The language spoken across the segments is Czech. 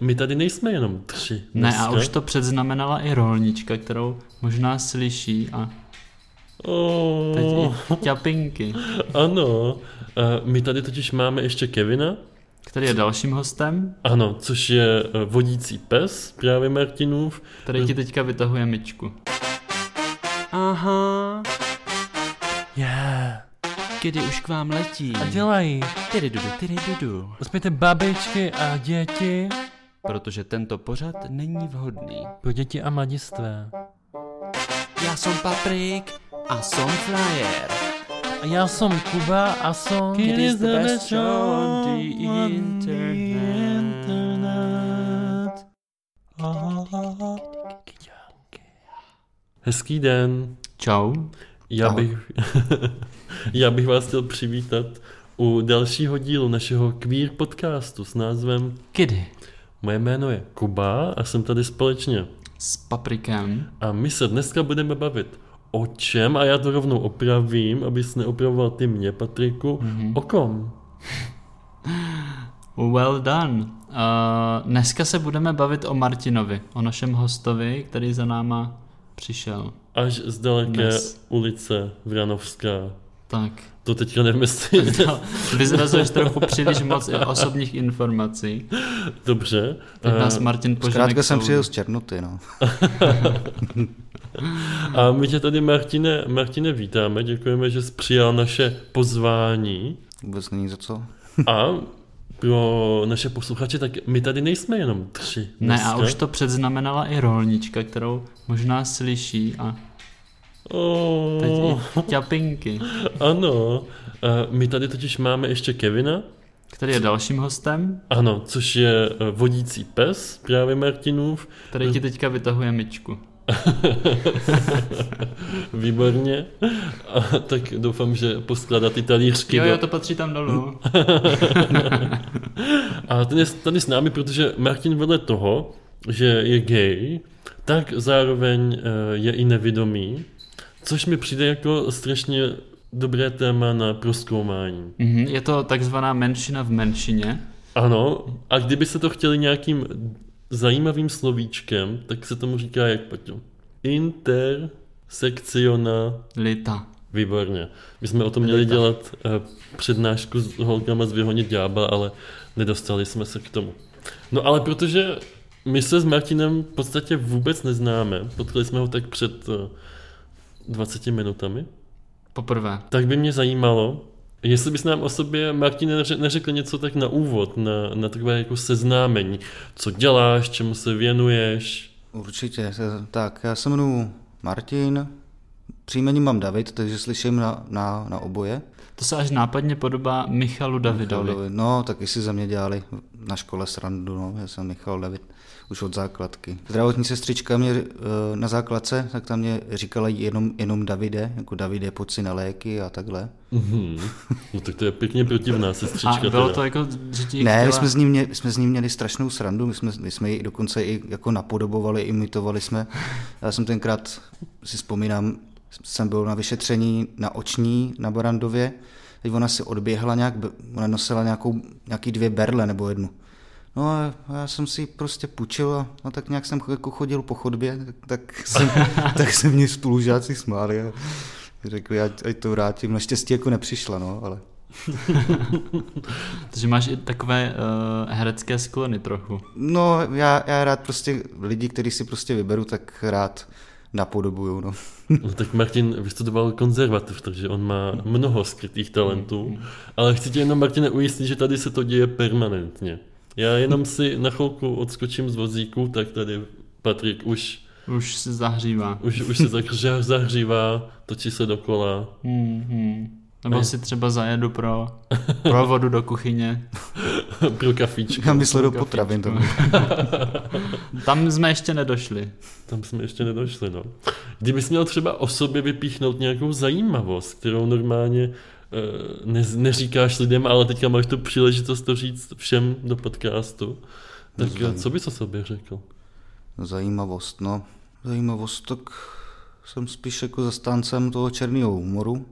My tady nejsme jenom tři. Ne, a už to předznamenala i rolnička, kterou možná slyší a oh. teď i ťapinky. Ano, my tady totiž máme ještě Kevina. Který je dalším hostem. Ano, což je eh, vodící pes, právě Martinův. Který ti teďka vytahuje myčku. Aha. Yeah. Kdy už k vám letí. A dělají. Tyry dudu, tyry dudu. Uspějte babičky a děti. Protože tento pořad není vhodný. Pro děti a mladistvé. Já jsem Paprik a jsem Flyer. A já jsem Kuba a jsem... It is the best show on the internet. Hezký den. Čau. Já Ahoj. bych, já bych vás chtěl přivítat u dalšího dílu našeho queer podcastu s názvem Kdy? Moje jméno je Kuba a jsem tady společně. S Paprikem. A my se dneska budeme bavit o čem, a já to rovnou opravím, abys neopravoval ty mě, Patriku, mm-hmm. o kom? Well done. Uh, dneska se budeme bavit o Martinovi, o našem hostovi, který za náma přišel. Až z daleké Dnes. ulice Vranovská. Tak. To teďka nevím, jestli... To vyzrazuješ trochu příliš moc osobních informací. Dobře. Teď nás A- Martin požene Zkrátka jsem soudu. přijel z Černoty, no. A my tě tady, Martine, Martine, vítáme, děkujeme, že jsi přijal naše pozvání. Vůbec není za co. A pro naše posluchače, tak my tady nejsme jenom tři. Ne, a dneska. už to předznamenala i rolnička, kterou možná slyší a Oh, i ťapinky. ano, a my tady totiž máme ještě Kevina. Který je dalším hostem, Ano, což je eh, vodící pes, právě Martinův. který ti teďka vytahuje myčku. Výborně. A tak doufám, že poskládá ty talířky. Jo, do- jo, to patří tam dolů. A ten je tady s námi, protože Martin vedle toho, že je gay, tak zároveň eh, je i nevědomý, což mi přijde jako strašně dobré téma na proskoumání. Mhm, Je to takzvaná menšina v menšině. Ano, a kdyby se to chtěli nějakým zajímavým slovíčkem, tak se tomu říká jak, Paťo? Intersekciona Lita. Výborně. My jsme o tom měli Lita. dělat eh, přednášku s holkama z Vyhonit ďábla, ale nedostali jsme se k tomu. No ale protože my se s Martinem v podstatě vůbec neznáme, potkali jsme ho tak před eh, 20 minutami, Poprvé. tak by mě zajímalo, jestli bys nám o sobě, Martine, neře- neřekl něco tak na úvod, na, na takové jako seznámení. Co děláš, čemu se věnuješ? Určitě. Tak, já se jmenuji Martin, příjmení mám David, takže slyším na, na, na oboje. To se až nápadně podobá Michalu Davidovi. Michal David. No, taky si za mě dělali na škole srandu, no. Já jsem Michal David už od základky. Zdravotní sestřička mě eh, na základce, tak tam mě říkala jenom, jenom Davide, jako Davide, pojď si na léky a takhle. Mhm. No tak to je pěkně protivná sestřička. A bylo teda. to jako, že ti Ne, my chtěla... jsme, s ním mě, jsme s ním měli strašnou srandu, my jsme, my jsme ji dokonce i jako napodobovali, imitovali jsme. Já jsem tenkrát, si vzpomínám, jsem byl na vyšetření na oční na Barandově, teď ona si odběhla nějak, ona nosila nějakou, nějaký dvě berle nebo jednu. No a já jsem si prostě půjčil a, a tak nějak jsem jako chodil po chodbě, tak, tak, jsem, tak se mě spolužáci smáli a řekli, ať, ať to vrátím. Naštěstí jako nepřišla, no, ale Takže máš i takové uh, herecké sklony trochu. No, já, já rád prostě lidi, který si prostě vyberu, tak rád napodobuju, no. No, tak Martin vystudoval konzervativ, takže on má mnoho skrytých talentů, ale chci tě jenom, Martine, ujistit, že tady se to děje permanentně. Já jenom si na chvilku odskočím z vozíku, tak tady Patrik už, Už se zahřívá. už, už se zahřívá, zahřívá, točí se dokola. Hmm, hmm. Nebo Ne. si třeba zajedu pro, pro vodu do kuchyně. pro kafíčko. Já myslel do potravin. To Tam jsme ještě nedošli. Tam jsme ještě nedošli, no. Kdybys měl třeba o sobě vypíchnout nějakou zajímavost, kterou normálně ne, neříkáš lidem, ale teďka máš tu příležitost to říct všem do podcastu, tak eh, Zajímavé. co bys o sobě řekl? Zajímavost, no. Zajímavost, tak jsem spíš jako zastáncem toho černého humoru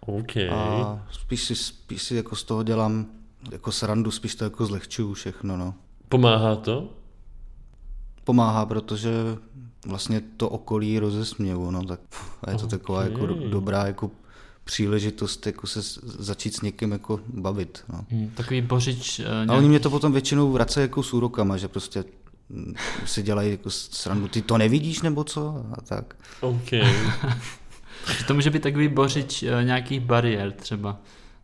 OK. a spíš si, spíš si jako z toho dělám jako srandu, spíš to jako zlehčuju všechno, no. Pomáhá to? Pomáhá, protože vlastně to okolí rozesmělo, no, tak a je to taková jako do, dobrá jako příležitost jako se začít s někým jako bavit. No. Hmm, takový bořič... Uh, A oni mě to potom většinou vracejí jako s úrokama, že prostě mm, si dělají jako srandu, ty to nevidíš nebo co? A tak. OK. To může být takový bořič uh, nějakých bariér třeba.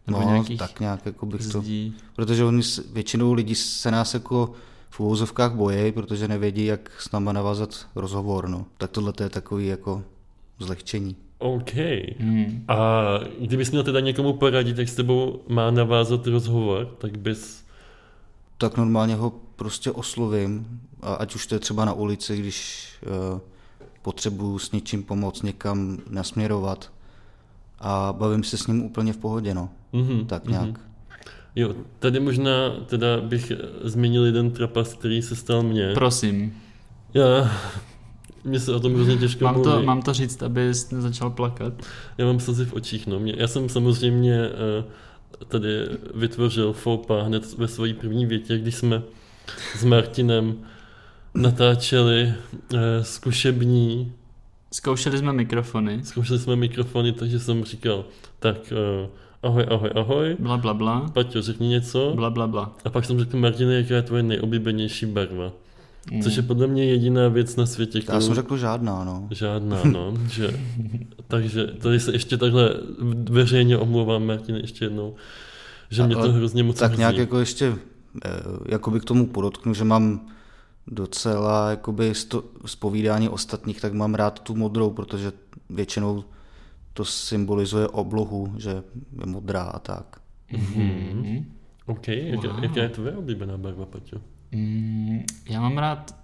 Nebo No, nějakých tak nějak jako bych to... zdí. Protože oni, s- většinou lidi se nás jako v úvozovkách bojí, protože nevědí, jak s náma navázat rozhovor. No. Tak tohle to je takový jako zlehčení. OK. Hmm. A kdybys měl teda někomu poradit, jak s tebou má navázat rozhovor, tak bys... Tak normálně ho prostě oslovím, a ať už to je třeba na ulici, když uh, potřebuju s něčím pomoct, někam nasměrovat. A bavím se s ním úplně v pohodě, no. Mhm, Tak nějak. Jo, tady možná teda bych zmínil jeden trapas, který se stal mně. Prosím. Já, mně se o tom hrozně těžko Mám to, mluví. mám to říct, abys nezačal plakat? Já mám slzy v očích, no. Mě, já jsem samozřejmě eh, tady vytvořil pas hned ve své první větě, když jsme s Martinem natáčeli eh, zkušební, Zkoušeli jsme mikrofony. zkoušeli jsme mikrofony, takže jsem říkal, tak eh, ahoj, ahoj, ahoj, Bla, bla, bla. Paťo, řekni něco. Bla, bla, bla. A pak jsem řekl, Martine, jaká je tvoje nejoblíbenější barva? Mm. Což je podle mě jediná věc na světě, Já kterou... jsem řekl žádná, no. Žádná, no. Že, takže tady se ještě takhle veřejně omlouvám, Martin, ještě jednou, že mě to hrozně moc Tak mrzí. nějak jako ještě, eh, jakoby k tomu podotknu, že mám docela jakoby sto, z povídání ostatních, tak mám rád tu modrou, protože většinou to symbolizuje oblohu, že je modrá a tak. Mm. OK, jaká, Wow. jaká je tvoje oblíbená barva, Paťo? Mm, já mám rád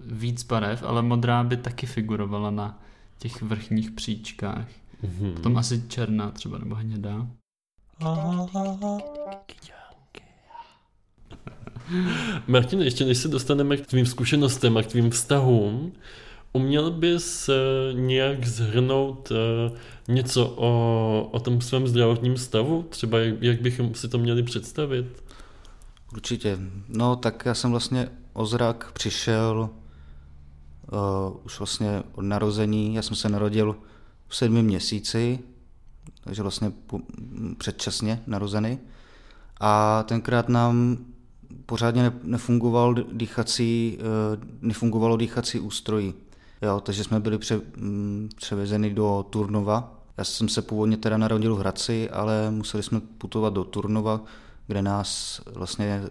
víc barev, ale modrá by taky figurovala na těch vrchních příčkách. Mhm. Potom asi černá třeba, nebo hnědá. Martin, ještě než se dostaneme k tvým zkušenostem a k tvým vztahům, uměl bys eh, nějak zhrnout eh, něco o, o tom svém zdravotním stavu? Třeba jak, jak bychom si to měli představit? Určitě. No tak já jsem vlastně o zrak přišel uh, už vlastně od narození. Já jsem se narodil v sedmi měsíci, takže vlastně po, m, předčasně narozený. A tenkrát nám pořádně ne- nefungoval dýchací, uh, nefungovalo dýchací ústrojí. Jo, takže jsme byli pře, m, převezeni do Turnova. Já jsem se původně teda narodil v Hradci, ale museli jsme putovat do Turnova, kde nás vlastně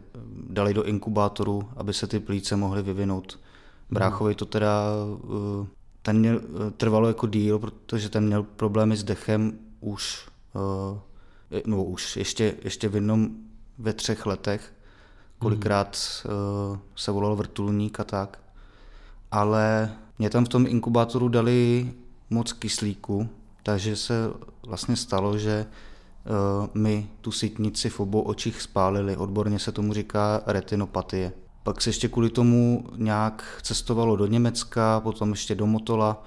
dali do inkubátoru, aby se ty plíce mohly vyvinout. Bráchovi to teda eh, ten měl, eh, trvalo jako díl, protože ten měl problémy s dechem už, eh, no už ještě, ještě v jednom ve třech letech. Kolikrát se volal vrtulník a tak. Ale mě tam v tom inkubátoru dali moc kyslíku, takže se vlastně stalo, že my tu sítnici v obou očích spálili. Odborně se tomu říká retinopatie. Pak se ještě kvůli tomu nějak cestovalo do Německa, potom ještě do Motola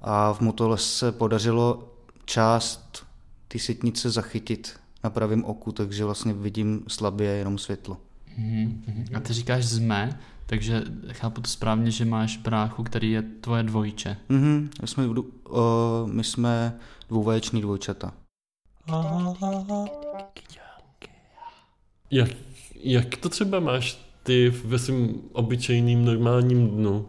a v Motole se podařilo část ty sítnice zachytit na pravém oku, takže vlastně vidím slabě jenom světlo. Mhm, mhm. A ty říkáš jsme, takže chápu to správně, že máš bráchu, který je tvoje dvojče. Mhm, my jsme, uh, my jsme dvouvaječný dvojčata. Jak, jak to třeba máš ty ve svém obyčejným normálním dnu?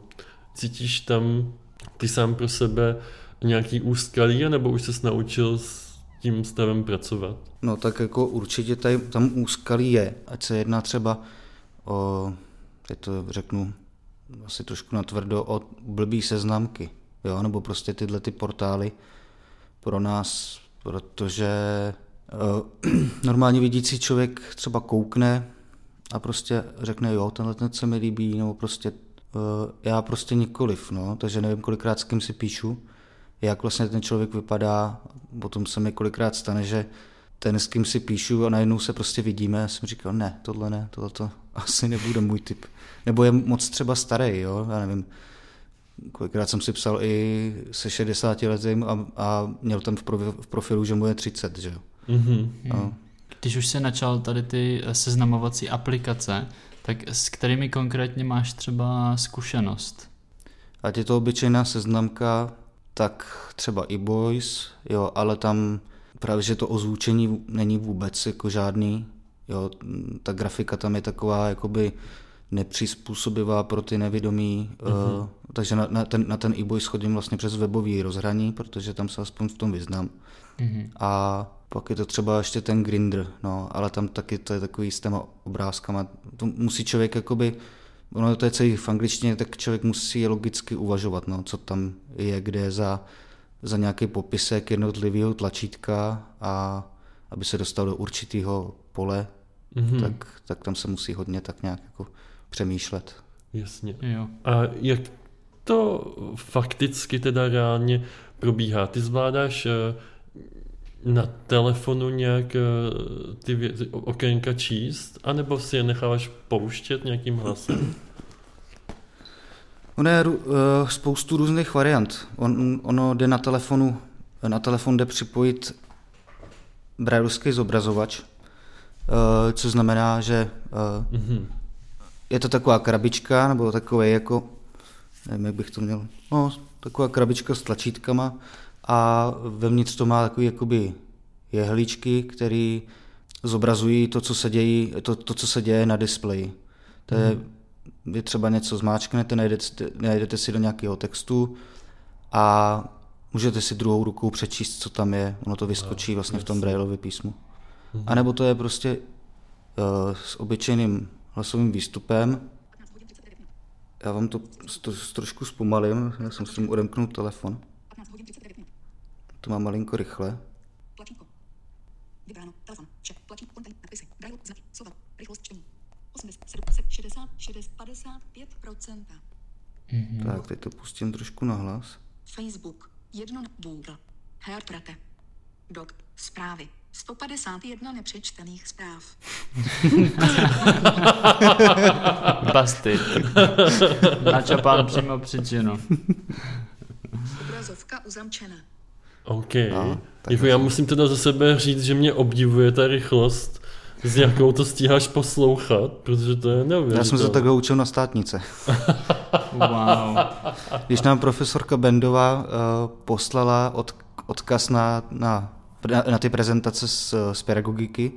Cítíš tam ty sám pro sebe nějaký úskalí, nebo už ses naučil s tím stavem pracovat? No tak jako určitě tady, tam úskalí je, ať se jedná třeba o, teď to řeknu asi trošku natvrdo, o blbý seznamky, jo, nebo prostě tyhle ty portály pro nás, protože uh, normálně vidící člověk třeba koukne a prostě řekne, jo, tenhle ten se mi líbí, nebo prostě uh, já prostě nikoliv, no, takže nevím, kolikrát s kým si píšu, jak vlastně ten člověk vypadá, potom se mi kolikrát stane, že ten, s kým si píšu a najednou se prostě vidíme, já jsem říkal, ne, tohle ne, tohle to asi nebude můj typ. Nebo je moc třeba starý, jo, já nevím, kolikrát jsem si psal i se 60 letým a, a měl tam v, profi, v profilu, že mu je 30, že jo. Mhm. No. Když už se načal tady ty seznamovací aplikace, Tak s kterými konkrétně máš třeba zkušenost? Ať je to obyčejná seznamka, tak třeba i Boys, jo, ale tam právě, že to ozvučení není vůbec jako žádný, jo, ta grafika tam je taková jakoby nepřizpůsobivá pro ty nevědomí, mm-hmm. uh, takže na, na ten, na ten e-boy schodím vlastně přes webový rozhraní, protože tam se aspoň v tom vyznám. Mm-hmm. A pak je to třeba ještě ten grinder, no, ale tam taky to je takový s těma obrázkama. To musí člověk jakoby, ono to je celý v angličtině, tak člověk musí logicky uvažovat, no, co tam je, kde je za, za nějaký popisek jednotlivého tlačítka a aby se dostal do určitého pole, mm-hmm. tak, tak tam se musí hodně tak nějak jako přemýšlet. Jasně. Jo. A jak to fakticky teda reálně probíhá? Ty zvládáš eh, na telefonu nějak eh, ty věci, okénka číst, anebo si je necháváš pouštět nějakým hlasem? Ono je uh, spoustu různých variant. On, ono jde na telefonu, na telefon jde připojit brajlovský zobrazovač, uh, což znamená, že uh, mm-hmm. Je to taková krabička, nebo takové jako, nevím, jak bych to měl, no, taková krabička s tlačítkama a vevnitř to má takový jakoby jehličky, které zobrazují to, co se děje, to, to, co se děje na displeji. To je, mm vy třeba něco zmáčknete, najdete, najdete si do nějakého textu a můžete si druhou rukou přečíst, co tam je. Ono to vyskočí vlastně v tom Braillově písmu. A nebo to je prostě uh, s obyčejným hlasovým výstupem. Já vám to, to trošku zpomalím, já jsem s tím odemknul telefon. To má malinko rychle. Vybráno, telefon, vše, platí, kontent, nadpisy, znaky, slova, rychlost čtení. 60, 60, 55%. Mm-hmm. Tak, teď to pustím trošku na hlas. Facebook, jedno Google, Herprete, Dog, zprávy, 151 nepřečtených zpráv. Basty. Načapán přímo příčinu. Obrazovka uzamčena. OK. No, jako já musím teda za sebe říct, že mě obdivuje ta rychlost s jakou to stíháš poslouchat, protože to je neuvěřitelné. Já jsem se takhle učil na státnice. wow. Když nám profesorka Bendová uh, poslala od, odkaz na, na, na ty prezentace z, z pedagogiky,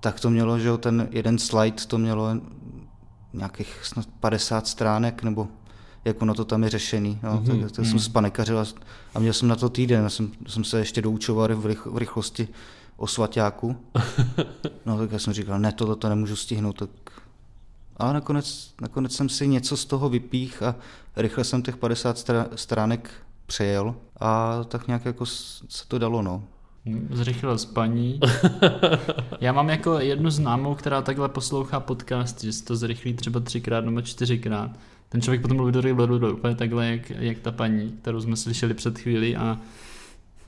tak to mělo, že ten jeden slide to mělo nějakých snad 50 stránek, nebo jak ono to tam je řešený. No, mm-hmm. Tak, tak jsem mhm. spanekařil a měl jsem na to týden. Já jsem, jsem se ještě doučoval v, rych, v rychlosti o svaťáku. No tak já jsem říkal, ne, tohle to nemůžu stihnout, tak ale nakonec, nakonec jsem si něco z toho vypích a rychle jsem těch 50 stránek přejel a tak nějak jako se to dalo, no. Zrychlil spaní. Já mám jako jednu známou, která takhle poslouchá podcast, že si to zrychlí třeba třikrát nebo čtyřikrát. Ten člověk potom mluví do úplně takhle, jak, jak ta paní, kterou jsme slyšeli před chvílí a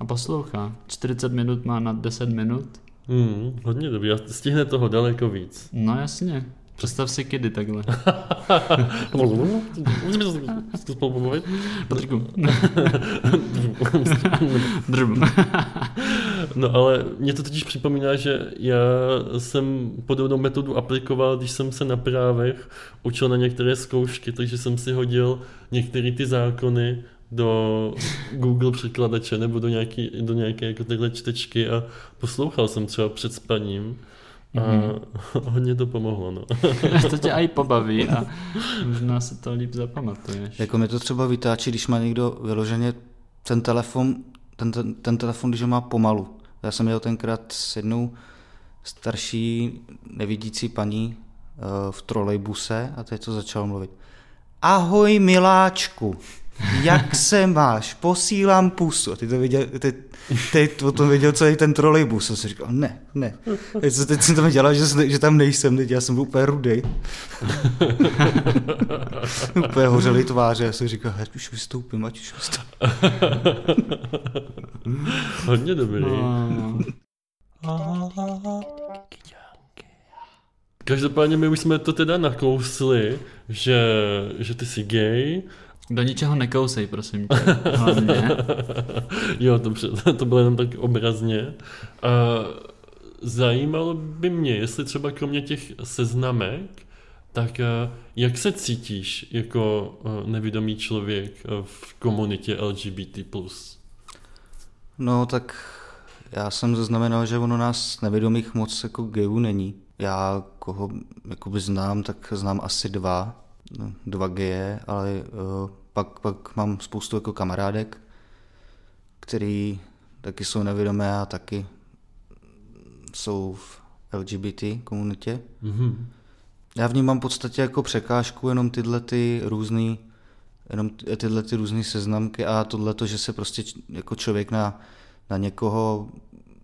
a poslouchá. 40 minut má na 10 minut. Hmm, hodně dobrý. A stihne toho daleko víc. No jasně. Představ si kedy takhle. Můžeme to spolu pomluvit? Patriku. no ale mě to totiž připomíná, že já jsem podobnou metodu aplikoval, když jsem se na právech učil na některé zkoušky, takže jsem si hodil některé ty zákony do Google překladače nebo do, nějaký, do nějaké jako takhle čtečky a poslouchal jsem třeba před spaním a mm-hmm. hodně to pomohlo. No. to tě i pobaví a možná se to líp zapamatuješ. Jako mi to třeba vytáčí, když má někdo vyloženě ten telefon, ten, ten, ten telefon, když ho má pomalu. Já jsem měl tenkrát s jednou starší nevidící paní uh, v trolejbuse a teď to začal mluvit. Ahoj miláčku jak se máš, posílám pusu. A ty to viděl, ty, ty o tom viděl celý ten trolejbus. A jsem říkal, ne, ne. Teď, teď jsem tam dělal, že, že tam nejsem, teď já jsem byl úplně rudý. úplně hořelý tváře. Já jsem říkal, ať už vystoupím, ať už vystoupím. Hodně dobrý. Každopádně my už jsme to teda nakousli, že, že ty jsi gay, do ničeho nekousej, prosím tě. Hlavně. jo, dobře, to bylo jenom tak obrazně. A zajímalo by mě, jestli třeba kromě těch seznamek Tak eh, jak se cítíš jako eh, nevědomý člověk eh, v komunitě LGBT+. No tak já jsem zaznamenal, že ono nás nevědomých moc jako gayů není. Já koho jakoby znám, tak znám asi dva, no, dva geje, ale uh, pak, pak mám spoustu jako kamarádek, který taky jsou nevědomé a taky jsou v LGBT komunitě. Mm-hmm. Já vnímám v podstatě jako překážku jenom tyhle ty různý, jenom ty- tyhle ty různé seznamky a tohle to, že se prostě č- jako člověk na, na někoho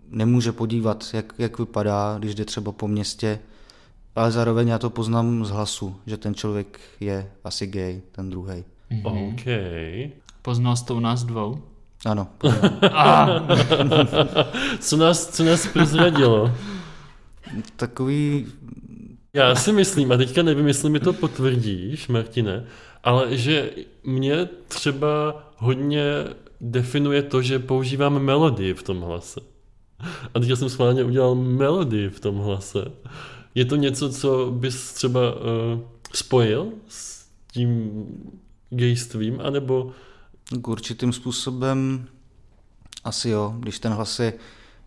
nemůže podívat, jak, jak vypadá, když jde třeba po městě, ale zároveň já to poznám z hlasu, že ten člověk je asi gay, ten druhý. OK. Poznal jsi to u nás dvou? Ano, Co nás, co nás prozradilo? takový, Já si myslím, a teďka nevím, jestli mi to potvrdíš, Martine, ale že mě třeba hodně definuje to, že používám melodii v tom hlase. A teďka jsem schválně udělal melodii v tom hlase. Je to něco, co bys třeba uh, spojil s tím gejstvím, anebo k určitým způsobem asi jo, když ten hlas je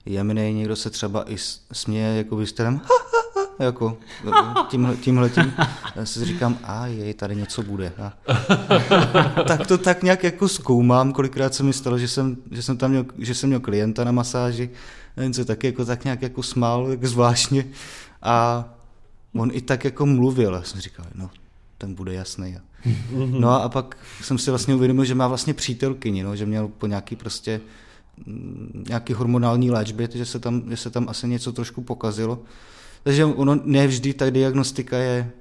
jemný, někdo se třeba i směje jako stylem jako tímhle, tímhle tím, já si říkám, a jej, tady něco bude. A, tak to tak nějak jako zkoumám, kolikrát se mi stalo, že jsem, že jsem tam měl, že jsem měl klienta na masáži, ten se taky jako tak nějak jako smál, tak zvláštně a on i tak jako mluvil, já jsem říkal, no, ten bude jasný. No a, pak jsem si vlastně uvědomil, že má vlastně přítelkyni, no, že měl po nějaký prostě mm, nějaký hormonální léčbě, že se, tam, že se tam asi něco trošku pokazilo. Takže ono ne vždy ta diagnostika je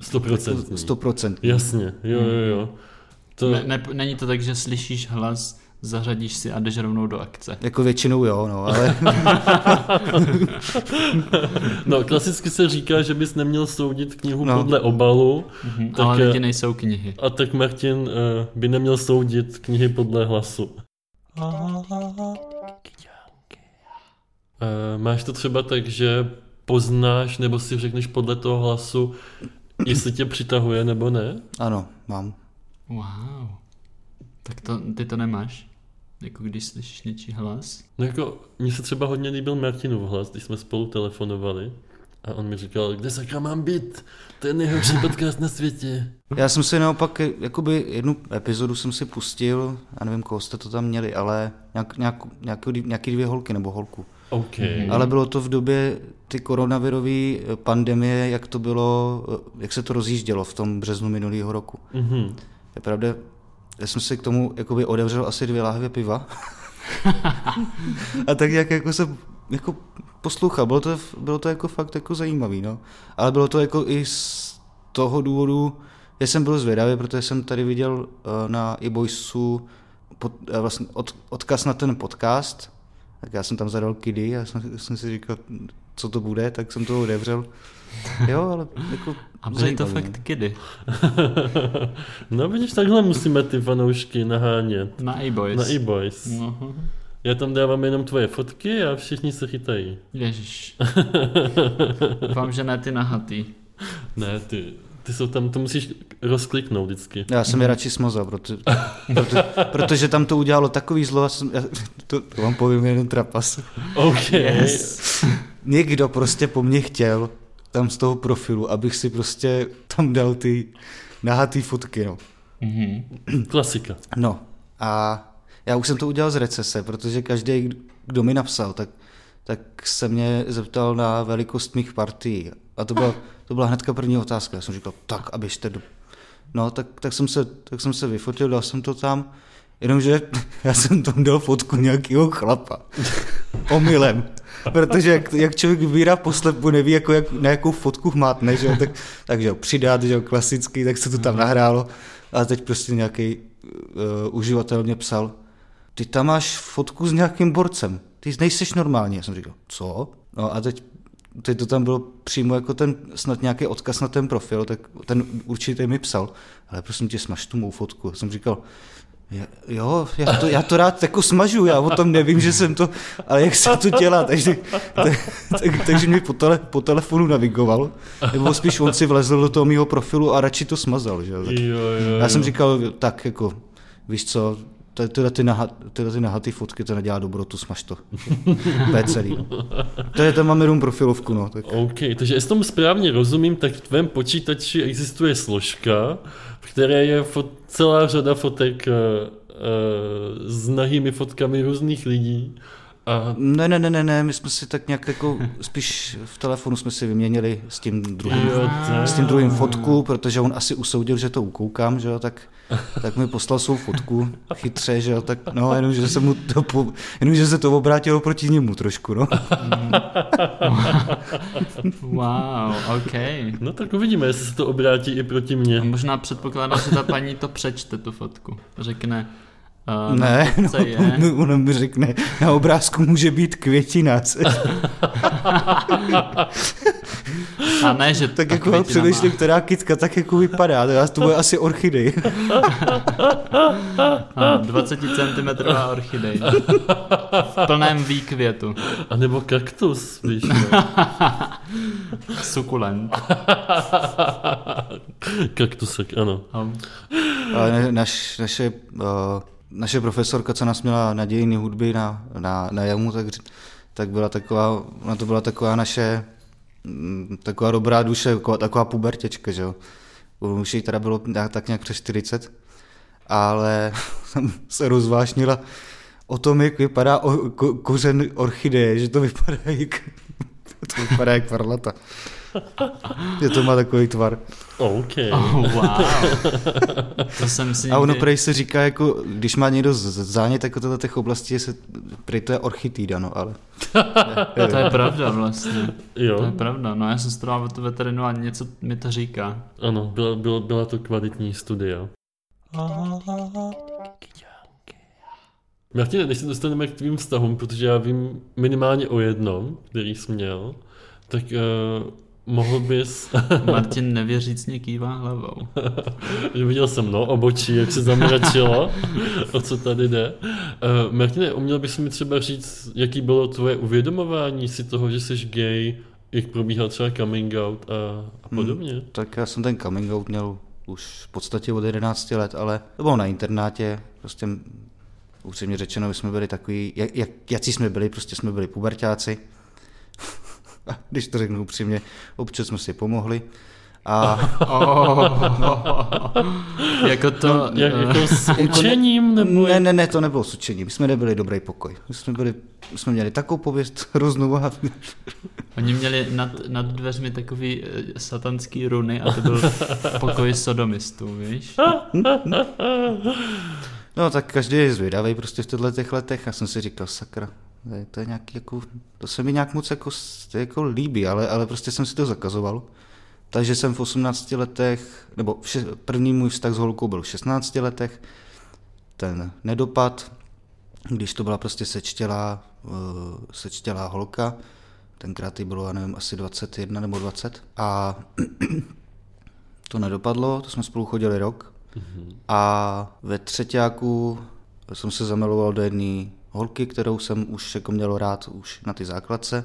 100%. 100%. Jasně, jo, jo, jo. To, Ne, ne, není to tak, že slyšíš hlas, zařadíš si a jdeš rovnou do akce. Jako většinou jo, no, ale no, klasicky se říká, že bys neměl soudit knihu No. podle obalu, Mhm, Tak ale lidi nejsou knihy. a tak Martin uh, by neměl soudit knihy podle hlasu. Uh, máš to třeba tak, že poznáš nebo si řekneš podle toho hlasu, jestli tě přitahuje nebo ne? ano, mám. Wow. Tak to, ty to nemáš? Jako když slyšíš něčí hlas? No jako, mně se třeba hodně líbil Martinův hlas, když jsme spolu telefonovali. A on mi říkal, kde sakra mám být? To je nejhorší podcast na světě. Já jsem si naopak, jakoby jednu epizodu jsem si pustil, já nevím, koho jste to tam měli, ale nějak, nějak, nějaký, nějaký dvě holky nebo holku. OK. Mhm. Ale bylo to v době ty koronavirové pandemie, jak to bylo, jak se to rozjíždělo v tom březnu minulého roku. Mhm. Je pravda, já jsem si k tomu jakoby odevřel asi dvě láhve piva. a tak jak jako jsem jako poslouchal, bylo to, bylo to jako fakt jako zajímavý, no. Ale bylo to jako i z toho důvodu, já jsem byl zvědavý, protože jsem tady viděl eh, na iBoysu pod, eh, vlastně od, odkaz na ten podcast, tak já jsem tam zadal kidy a jsem, jsem si říkal, co to bude, tak jsem to otevřel. Jo, ale jako A byly to fakt kidy. no vidíš, takhle musíme ty fanoušky nahánět. Na e-boys. Na e-boys. No. Já tam dávám jenom tvoje fotky a všichni se chytají. Ježiš. Doufám, že ne ty nahatý. Ne, ty, ty jsou tam, to musíš rozkliknout vždycky. Já jsem je radši smazal, protože, proto, protože tam to udělalo takový zlo, a jsem, já, to, to vám povím jeden trapas. OK. Yes. Někdo prostě po mně chtěl tam z toho profilu, abych si prostě tam dal ty nahatý fotky, no. Mhm. Klasika. No a já už jsem to udělal z recese, protože každý, kdo mi napsal, tak, tak se mě zeptal na velikost mých partií. A to byla, to byla hnedka první otázka. Já jsem říkal, tak, a běžte do... No, tak, tak, jsem se, tak jsem se vyfotil, dal jsem to tam, jenomže já jsem tam dal fotku nějakého chlapa. Omylem. Protože jak, jak člověk vybírá poslepu, neví, jako jak, na jakou fotku mátne, že jo, tak, takže jo, přidat, že jo, klasický, tak se to tam nahrálo. A teď prostě nějaký uh, uživatel mě psal, ty tam máš fotku s nějakým borcem, ty nejseš normální. Já jsem říkal, co? No a teď, teď to tam bylo přímo jako ten, snad nějaký odkaz na ten profil, tak ten určitě mi psal, ale prosím tě, smaž tu mou fotku. Já jsem říkal, Jo, já to, já to rád jako smažu, já o tom nevím, že jsem to, ale jak se to dělá, takže, tak, tak, takže mě po, tele, po telefonu navigoval, nebo spíš on si vlezl do toho mýho profilu a radši to smazal, že? jo. Tak, Jo, jo, já jsem říkal, tak jako, víš co, ty- tyhle ty, naha, tyhle ty nahatý fotky, to nedělá dobrotu, smaž to. To je celý. To je, tam máme jenom profilovku, no. Tak. OK, takže jestli tomu správně rozumím, tak v tvém počítači existuje složka, které je fot, celá řada fotek uh, uh, s nahými fotkami různých lidí. A Ne, ne, ne, ne, ne, my jsme si tak nějak jako, spíš v telefonu jsme si vyměnili s tím druhým jo, s tím druhým fotku, protože on asi usoudil, že to ukoukám, že jo, tak, tak mi poslal svou fotku chytře, že jo, tak no, jenom, že se mu to, po, jenom, že se to obrátilo proti němu trošku, no. Wow, OK. No tak uvidíme, jestli se to obrátí i proti A mně. možná předpokládám, že ta paní to přečte, tu fotku. Řekne, uh, Ne, no, co je. on, on mi řekne, na obrázku může být květina, A ne, že tak ta jako přemýšlím, má- která kytka tak jako vypadá, to, já- to bude asi orchidej. A, 20 cm orchidej. V plném výkvětu. A nebo kaktus, víš. No. Sukulent. Kaktusek, ano. Ne- naš, naše, uh, naše profesorka, co nás měla na dějiny hudby na, na, na jamu, tak, tak byla taková, ona to byla taková naše, mm, taková dobrá duše, taková, taková pubertěčka, že jo. Už jí teda bylo tak nějak přes 40, ale se rozvášnila o tom, jak vypadá o, ko, kořen orchideje, že to vypadá jak, to vypadá jak varlata. Že to má takový tvar. OK. oh, wow. To jsem si A ono nikdy... prej se říká, jako, když má někdo zánět jako tohle těch oblastí, se, prej to je orchitýda, no, ale... To je pravda vlastně. To je Jo, pravda. No já jsem studoval tu veterinu a něco mi to říká. ano, byla, byla, byla to kvalitní studia. Martine, než se dostaneme k tvým vztahům, protože já vím minimálně o jednom, který jsi měl, tak uh, mohl bys... Martin nevěřícně kývá hlavou. Viděl jsem, no, obočí, jak se zamračilo, o co tady jde. Uh, Martine, uměl bys mi třeba říct, jaký bylo tvoje uvědomování si toho, že jsi gay, jak probíhal třeba coming out a, a podobně? Hmm. Tak já jsem ten coming out měl už v podstatě od 11 let, ale to bylo na internátě, prostě upřímně řečeno, my jsme byli takový, jak, jak, jací jsme byli, prostě jsme byli pubertáci. A když to řeknu upřímně, občas jsme si pomohli. A Oh, jako to... Jak, eh, jako s učením, nebo... ne, ne, ne, to nebylo s učením, my jsme nebyli dobrý pokoj. My jsme, byli, my jsme měli takovou pověst hroznou a Oni měli nad, nad dveřmi takový eh, satanský runy a to byl pokoj sodomistů, víš? No tak každý je zvědavý prostě v těchto těch letech. Já jsem si říkal, sakra, to je, to je nějaký jako, to se mi nějak moc jako, jako líbí, ale, ale prostě jsem si to zakazoval. Takže jsem v 18 letech, nebo v še, první můj vztah s holkou byl v 16 letech, ten nedopad, když to byla prostě sečtělá, uh, sečtělá holka, tenkrát jí bylo, já nevím, asi 21 nebo 20 a to nedopadlo, to jsme spolu chodili rok, a ve třetíku jsem se zamiloval do jedné holky, kterou jsem už jako měl rád už na ty základce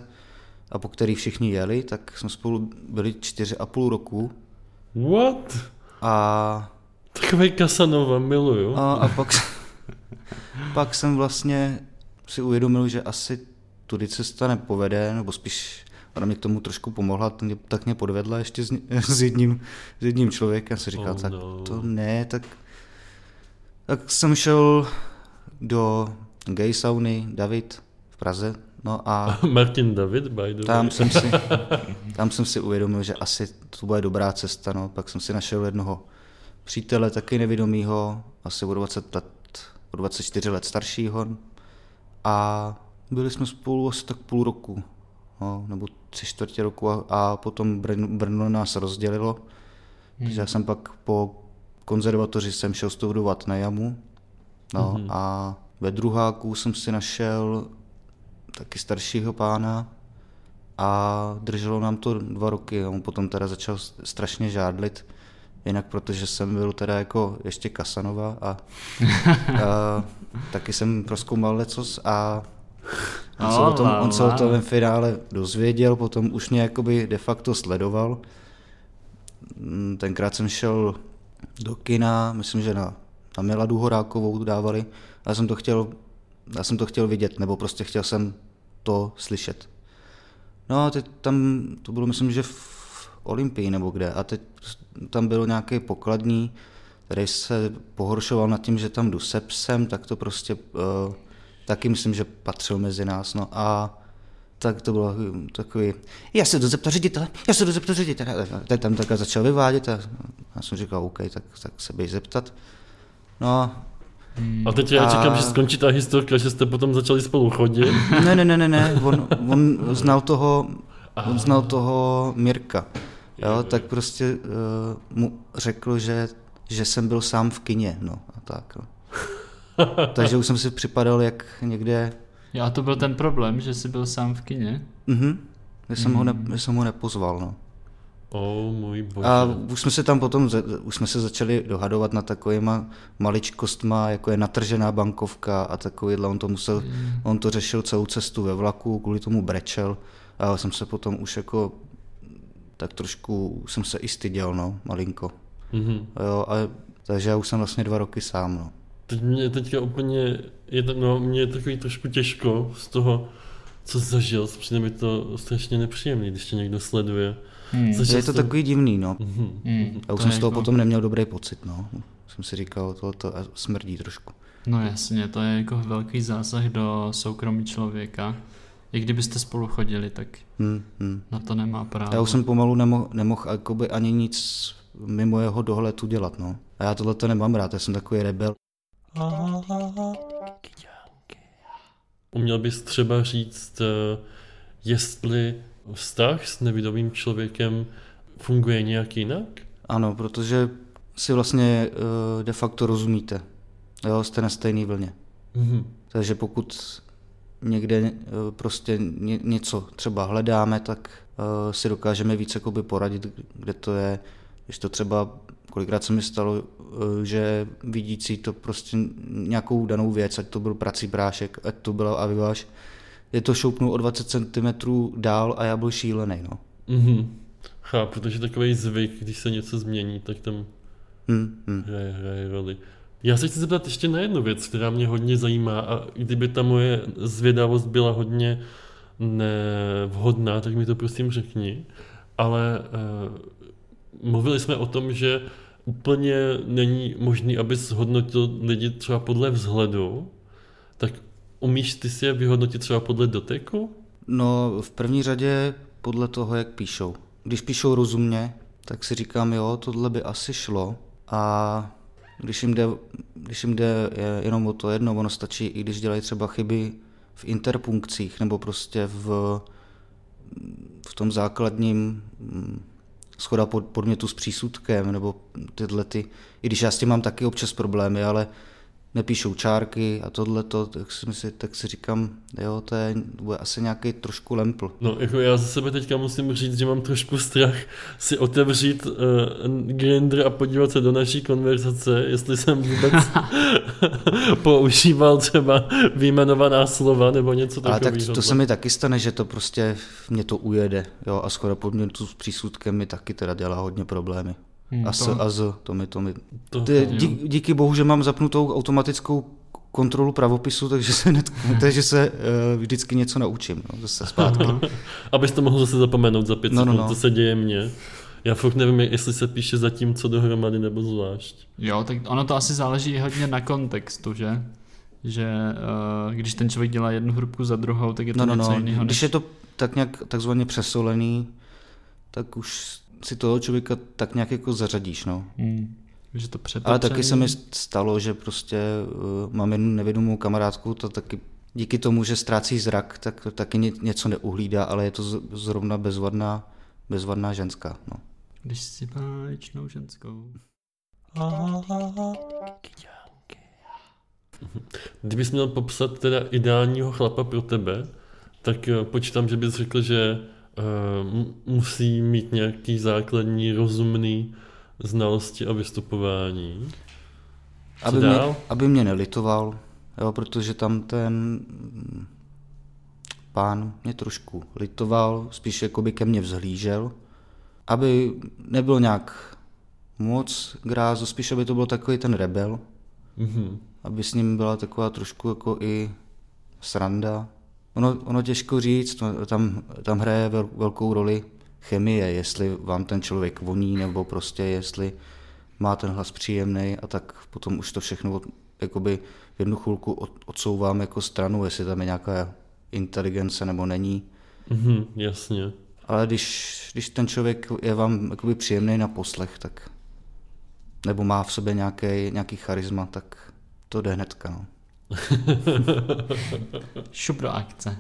a po který všichni jeli, tak jsme spolu byli čtyři a půl roku What? a, Takový Casanova, miluju. a, a pak, pak jsem vlastně si uvědomil, že asi tudy cesta nepovede, nebo spíš ona mě k tomu trošku pomohla, tak mě, tak mě podvedla ještě s, s, jedním, s jedním člověkem. Já si říkal, Oh tak no. to ne, tak, tak jsem šel do gay sauny David v Praze, no a Martin David, by the way. tam jsem si, tam jsem si uvědomil, že asi to bude dobrá cesta, no. Pak jsem si našel jednoho přítele, taky nevědomýho, asi o 20 let, o 24 let staršího a byli jsme spolu asi tak půl roku, no, nebo tři čtvrtě roku a, a potom Brno, Brno nás rozdělilo, hmm. takže já jsem pak po konzervatoři jsem šel studovat na jamu, no hmm. a ve druháku jsem si našel taky staršího pána a drželo nám to dva roky. A on potom teda začal strašně žádlit, Jinak protože jsem byl teda jako ještě Kasanova a, a taky jsem proskoumal lecos a on se, o tom, on se o tom ve finále dozvěděl, potom už mě jakoby de facto sledoval. Mm, Tenkrát jsem šel do kina, myslím, že na, na Miladu Horákovou dávali, a já jsem to chtěl, já jsem to chtěl vidět, nebo prostě chtěl jsem to slyšet. No a teď tam, to bylo myslím, že v Olympii nebo kde, a teď tam byl nějaký pokladní, který se pohoršoval nad tím, že tam jdu se psem, tak to prostě uh, taky myslím, že patřil mezi nás. No a tak to bylo takový, já se jdu ředitele, já se jdu zeptat ředitele. A Ten tam takhle začal vyvádět a já jsem říkal, OK, tak, tak se běž zeptat. No, A teď já A- čekám, že skončí ta historka, že jste potom začali spolu chodit. ne, ne, ne, ne, ne, on, on znal toho, on znal toho Mirka. Jo, tak prostě uh, mu řekl, že, že jsem byl sám v kině, no a tak. No. Takže už jsem si připadal jak někde, Já to byl ten problém, že jsi byl sám v kině. mhm, že jsem, ho ne, že jsem ho nepozval, no. O můj bože. A už jsme se tam potom, už jsme se začali dohadovat na takovýma maličkostma, jako je natržená bankovka a takovýhle, on to musel, on to řešil celou cestu ve vlaku, kvůli tomu brečel a jsem se potom už jako tak trošku jsem se i styděl, no, malinko. Mhm. Jo, a, takže já už jsem vlastně dva roky sám, no. Teď mě teďka úplně, je to, no, mě je takový trošku těžko z toho, co zažil, přijde mi to strašně nepříjemný, když tě někdo sleduje. Hmm. Zažil Je to takový divný, no. Mhm. Hmm. Já už To jsem z toho jako- potom neměl dobrý pocit, no. Jsem si říkal, tohle to smrdí trošku. No jasně, to je jako velký zásah do soukromí člověka. I kdybyste spolu chodili, tak Hmm, hmm. na to nemá právo. Já už jsem pomalu nemohl, nemohl jakoby ani nic mimo jeho dohled udělat, no. A já tohle to nemám rád, já jsem takový rebel. Uměl bys třeba říct, eh, jestli vztah s nevidomým člověkem funguje nějak jinak? Ano, protože si vlastně uh, de facto rozumíte. Jo, jste na stejné vlně. Mhm. Takže pokud někde uh, prostě ně, něco třeba hledáme, tak uh, si dokážeme víc jakoby poradit, kde to je. Když to třeba, kolikrát se mi stalo, že vidící to prostě nějakou danou věc, ať to byl prací prášek, ať to byla aviváž, je to šoupnul o 20 cm dál a já byl šílený, no. Mhm. Chápu, protože takový zvyk, když se něco změní, tak tam Hm, hm. hraje, hraje roli. Já se chci zeptat ještě na jednu věc, která mě hodně zajímá a kdyby ta moje zvědavost byla hodně nevhodná, tak mi to prosím řekni. Ale uh, mluvili jsme o tom, že úplně není možný, aby zhodnotil lidi třeba podle vzhledu, tak umíš ty si je vyhodnotit třeba podle doteku? No, v první řadě podle toho, jak píšou. Když píšou rozumně, tak si říkám, jo, tohle by asi šlo. A když jim jde, když jim jde je- jenom o to jedno, ono stačí, i když dělají třeba chyby v interpunkcích nebo prostě v, v tom základním mm, schoda pod, podmětu s přísudkem nebo tyhle ty, i když já s tím mám taky občas problémy, ale nepíšou čárky a tohleto, tak si, mysli, tak si říkám, jo, to je, to bude asi nějaký trošku lempl. No, jako já za sebe teďka musím říct, že mám trošku strach si otevřít uh, Grindr a podívat se do naší konverzace, jestli jsem vůbec používal třeba vyjmenovaná slova nebo něco Ale takového. tak to se mi taky stane, že to prostě mě to ujede, jo, a schoda podmětu s přísudkem mi taky teda dělá hodně problémy. Hmm, A s to- a z, to mi, to mi, To, Ty, dí, díky bohu, že mám zapnutou automatickou kontrolu pravopisu, takže se, net, takže se uh, vždycky něco naučím, no, zase zpátky. Abys to mohl zase zapomenout za pět No, no, no. to se děje mně. Já fakt nevím, jestli se píše zatím co dohromady nebo zvlášť. Jo, tak ono to asi záleží hodně na kontextu, že? Že uh, když ten člověk dělá jednu hrubku za druhou, tak je to No, no, něco no. jiného. Když Než... je to tak nějak takzvaně přesolený, tak už si toho člověka tak nějak jako zařadíš, no. Hmm. Že to Ale taky se mi stalo, že prostě uh, mám jednu nevědomou kamarádku, to taky díky tomu, že ztrácí zrak, tak taky ně, něco neuhlídá, ale je to z- zrovna bezvadná, bezvadná ženská. No. Když si báječnou ženskou. Kdybys měl popsat teda ideálního chlapa pro tebe, tak eh, počítám, že bys řekl, že musí mít nějaký základní rozumný znalosti a vystupování. Co Aby mě, aby mě nelitoval, jo, protože tam ten pán mě trošku litoval, spíš jako by ke mně vzhlížel, aby nebyl nějak moc grázu, spíš aby to byl takový ten rebel, Mhm. aby s ním byla taková trošku jako i sranda. Ono, ono těžko říct, to- tam, tam hraje vel, velkou roli chemie, jestli vám ten člověk voní, nebo prostě jestli má ten hlas příjemný a tak potom už to všechno od, jakoby v jednu chvilku od, odsouvám jako stranu, jestli tam je nějaká inteligence nebo není. Mhm, jasně. Ale když, když ten člověk je vám jakoby příjemný na poslech, tak nebo má v sobě nějaký, nějaký charisma, tak to jde hnedka. No. Šup do akce.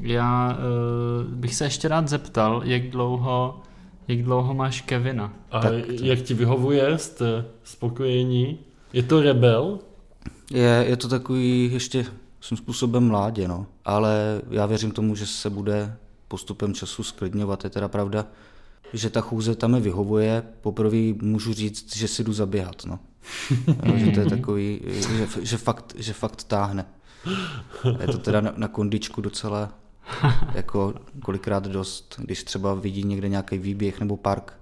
Já uh, bych se ještě rád zeptal, jak dlouho, jak dlouho máš Kevina? A Tak jak ti vyhovuje, jste spokojení? Je to rebel? Je, je to takový ještě svým způsobem mládě, no. ale já věřím tomu, že se bude postupem času sklidňovat. Je teda pravda, že ta chůze tam mi vyhovuje. Poprvé můžu říct, že si jdu zaběhat. No. Jo, že to je takový, že, že, fakt, že fakt táhne. Je to teda na, na kondičku docela jako kolikrát dost, když třeba vidí někde nějaký výběh nebo park,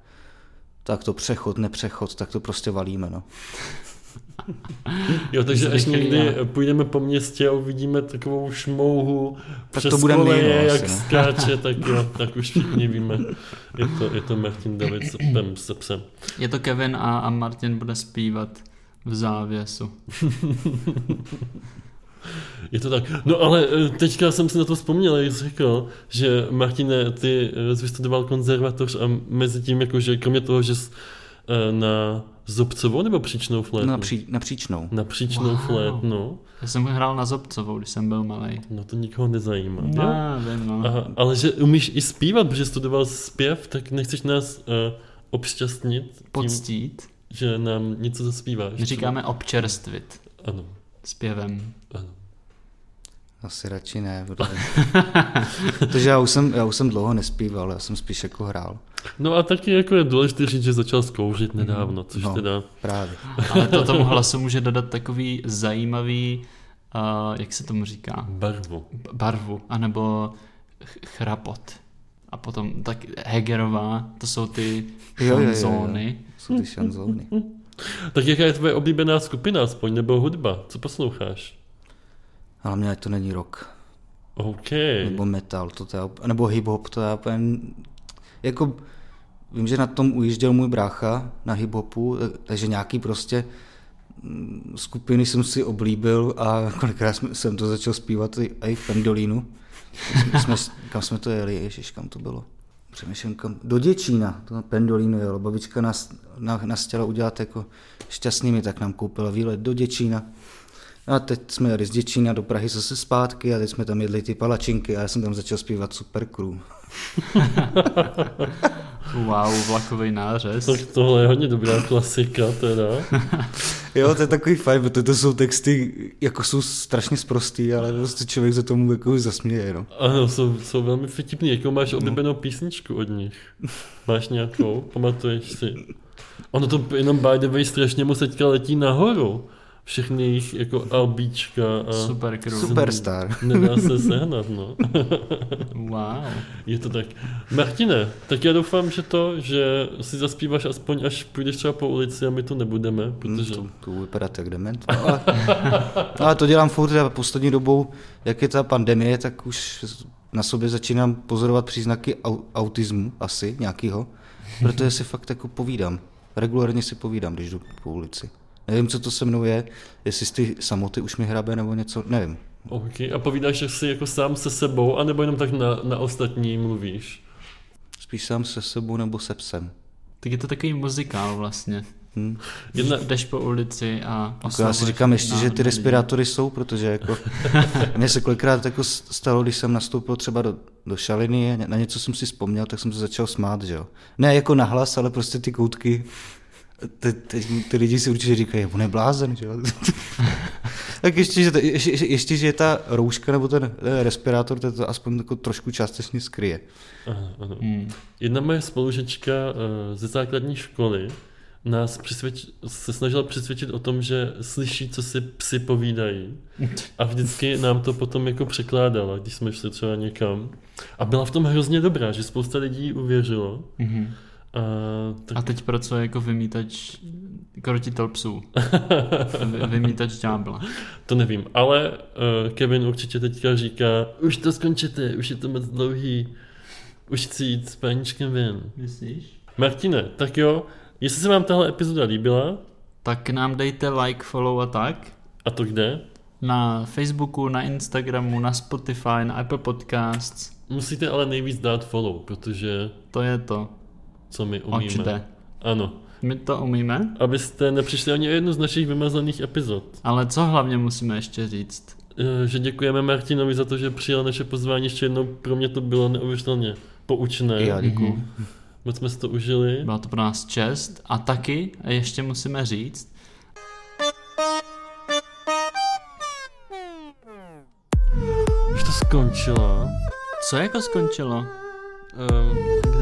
tak to přechod, nepřechod, tak to prostě valíme. No. Jo, takže až někdy půjdeme po městě a uvidíme takovou šmouhu Tak přes to budeme my, koleje, no, jak asi, no. skáče, tak jo, tak už všichni víme. Je to, je to Martin David pem, se psem. Je to Kevin a, a Martin bude zpívat v závěsu. Je to tak. No ale eh, teďka jsem si na to vzpomněl, jak jsi řekl, že Martine, ty eh, jsi vystudoval konzervatoř a mezi tím, jakože kromě toho, že jsi eh, na zobcovou nebo příčnou flétnu? Na, pří, na příčnou. na příčnou Wow. flétnu. Já jsem hrál na Zobcovou, když jsem byl malý. No to nikoho nezajímá. jo? No, vím, no. Aha, ale že umíš i zpívat, protože studoval zpěv, tak nechceš nás uh, obšťastnit tím, Poctít. že nám něco zaspíváš. My říkáme občerstvit Ano, zpěvem. ano. Asi radši ne, protože, protože já, už jsem, já už jsem dlouho nespíval, já jsem spíš jako hrál. No a taky jako je důležité říct, že začal zkouřit nedávno, což No. teda... Právě. Ale to tomu hlasu může dodat takový zajímavý, uh, jak se tomu říká, Barvu. B- barvu, anebo ch- chrapot. A potom tak Hegerová, to jsou ty Jo, jo, jo, jo. šanzóny. Jsou ty šanzóny. Tak jaká je tvoje oblíbená skupina aspoň, nebo hudba? Co posloucháš? Ale mě to není rock. OK. Nebo metal, to teda, nebo hip-hop, to já úplně, jako, vím, že na tom ujížděl můj brácha na hip-hopu, takže nějaký prostě mm, skupiny jsem si oblíbil a kolikrát jsem to začal zpívat i, v Pendolínu. Jsme, jsme, kam jsme to jeli, ježiš, kam to bylo? Přemýšlím, kam, do Děčína, to na Pendolínu jelo, babička nás, na, nás chtěla udělat jako šťastnými, tak nám koupila výlet do Děčína. A teď jsme jeli z Děčína do Prahy zase zpátky a teď jsme tam jedli ty palačinky a já jsem tam začal zpívat Super Crew. Wow, vlakový nářez. Tak tohle je hodně dobrá klasika teda. Jo, to je takový fajn, protože to jsou texty, jako jsou strašně sprostý, ale prostě člověk se tomu jako zasměje, no. Ano, jsou, jsou velmi vtipný. Jakou máš oblíbenou písničku od nich? Máš nějakou? Pamatuješ si? Ono to jenom by the way strašně mu teďka letí nahoru. Všechny jejich jako albíčka a Super crew. Superstar. nedá se sehnat, no. Wow. Je to tak. Martine, tak já doufám, že to, že si zaspíváš aspoň až půjdeš třeba po ulici a my tu nebudeme, protože... To, to vypadat jak dement. No, ale, ale to dělám furt a poslední dobou, jak je ta pandemie, tak už na sobě začínám pozorovat příznaky au, autismu asi nějakýho, protože si fakt jako povídám. Regulárně si povídám, když jdu po ulici. Nevím, co to se mnou je, jestli z ty samoty už mi hrabe nebo něco, nevím. OK. A povídáš že si jako sám se sebou, anebo jenom tak na, na ostatní mluvíš? Spíš sám se sebou nebo se psem. Tak je to takový muzikál vlastně. Hm. Jedna, jdeš po ulici a Jako já si říkám ještě, že ty lidi. respirátory jsou, protože jako mně se kolikrát jako stalo, když jsem nastoupil třeba do, do šaliny, na něco jsem si vzpomněl, tak jsem se začal smát, že jo. Ne jako nahlas, ale prostě ty koutky, ty, ty, ty lidi si určitě říkají, on je blázen, že jo. Tak ještě, že, to, ještě, ještě- že je ta rouška nebo ten eh, respirátor, to, to aspoň jako trošku částečně skryje. Aha, ano. Hmm. Jedna moje spolužečka eh, ze základní školy nás přesvědč, se snažila přesvědčit o tom, že slyší, co si psi povídají. A vždycky nám to potom jako překládala, když jsme šli třeba někam. A byla v tom hrozně dobrá, že spousta lidí uvěřilo. Mhm. A, tak A teď pracuje jako vymítač, krotitel psů. Vy- Vymítač ďábla. to nevím. Ale uh, Kevin určitě teďka říká, už to skončete, už je to moc dlouhý. Už chci jít s paníčkem ven. Myslíš? Martine, tak jo, jestli se vám tahle epizoda líbila, Tak nám dejte like, follow a tak. a to kde? Na Facebooku, na Instagramu, na Spotify, na Apple Podcasts. Musíte ale nejvíc dát follow, protože To je to. Co my umíme. Očte. Ano. My to umíme, Abyste nepřišli ani o jednu z našich vymazaných epizod. ale co hlavně musíme ještě říct? Eh, Že děkujeme Martinovi za to, že přijal naše pozvání ještě jednou. Pro mě to bylo neuvěřitelně poučné. Já děkuju. Mhm. Moc jsme si to užili. Byla to pro nás čest. A taky, ještě musíme říct, Už to skončilo. co jako skončilo? Um,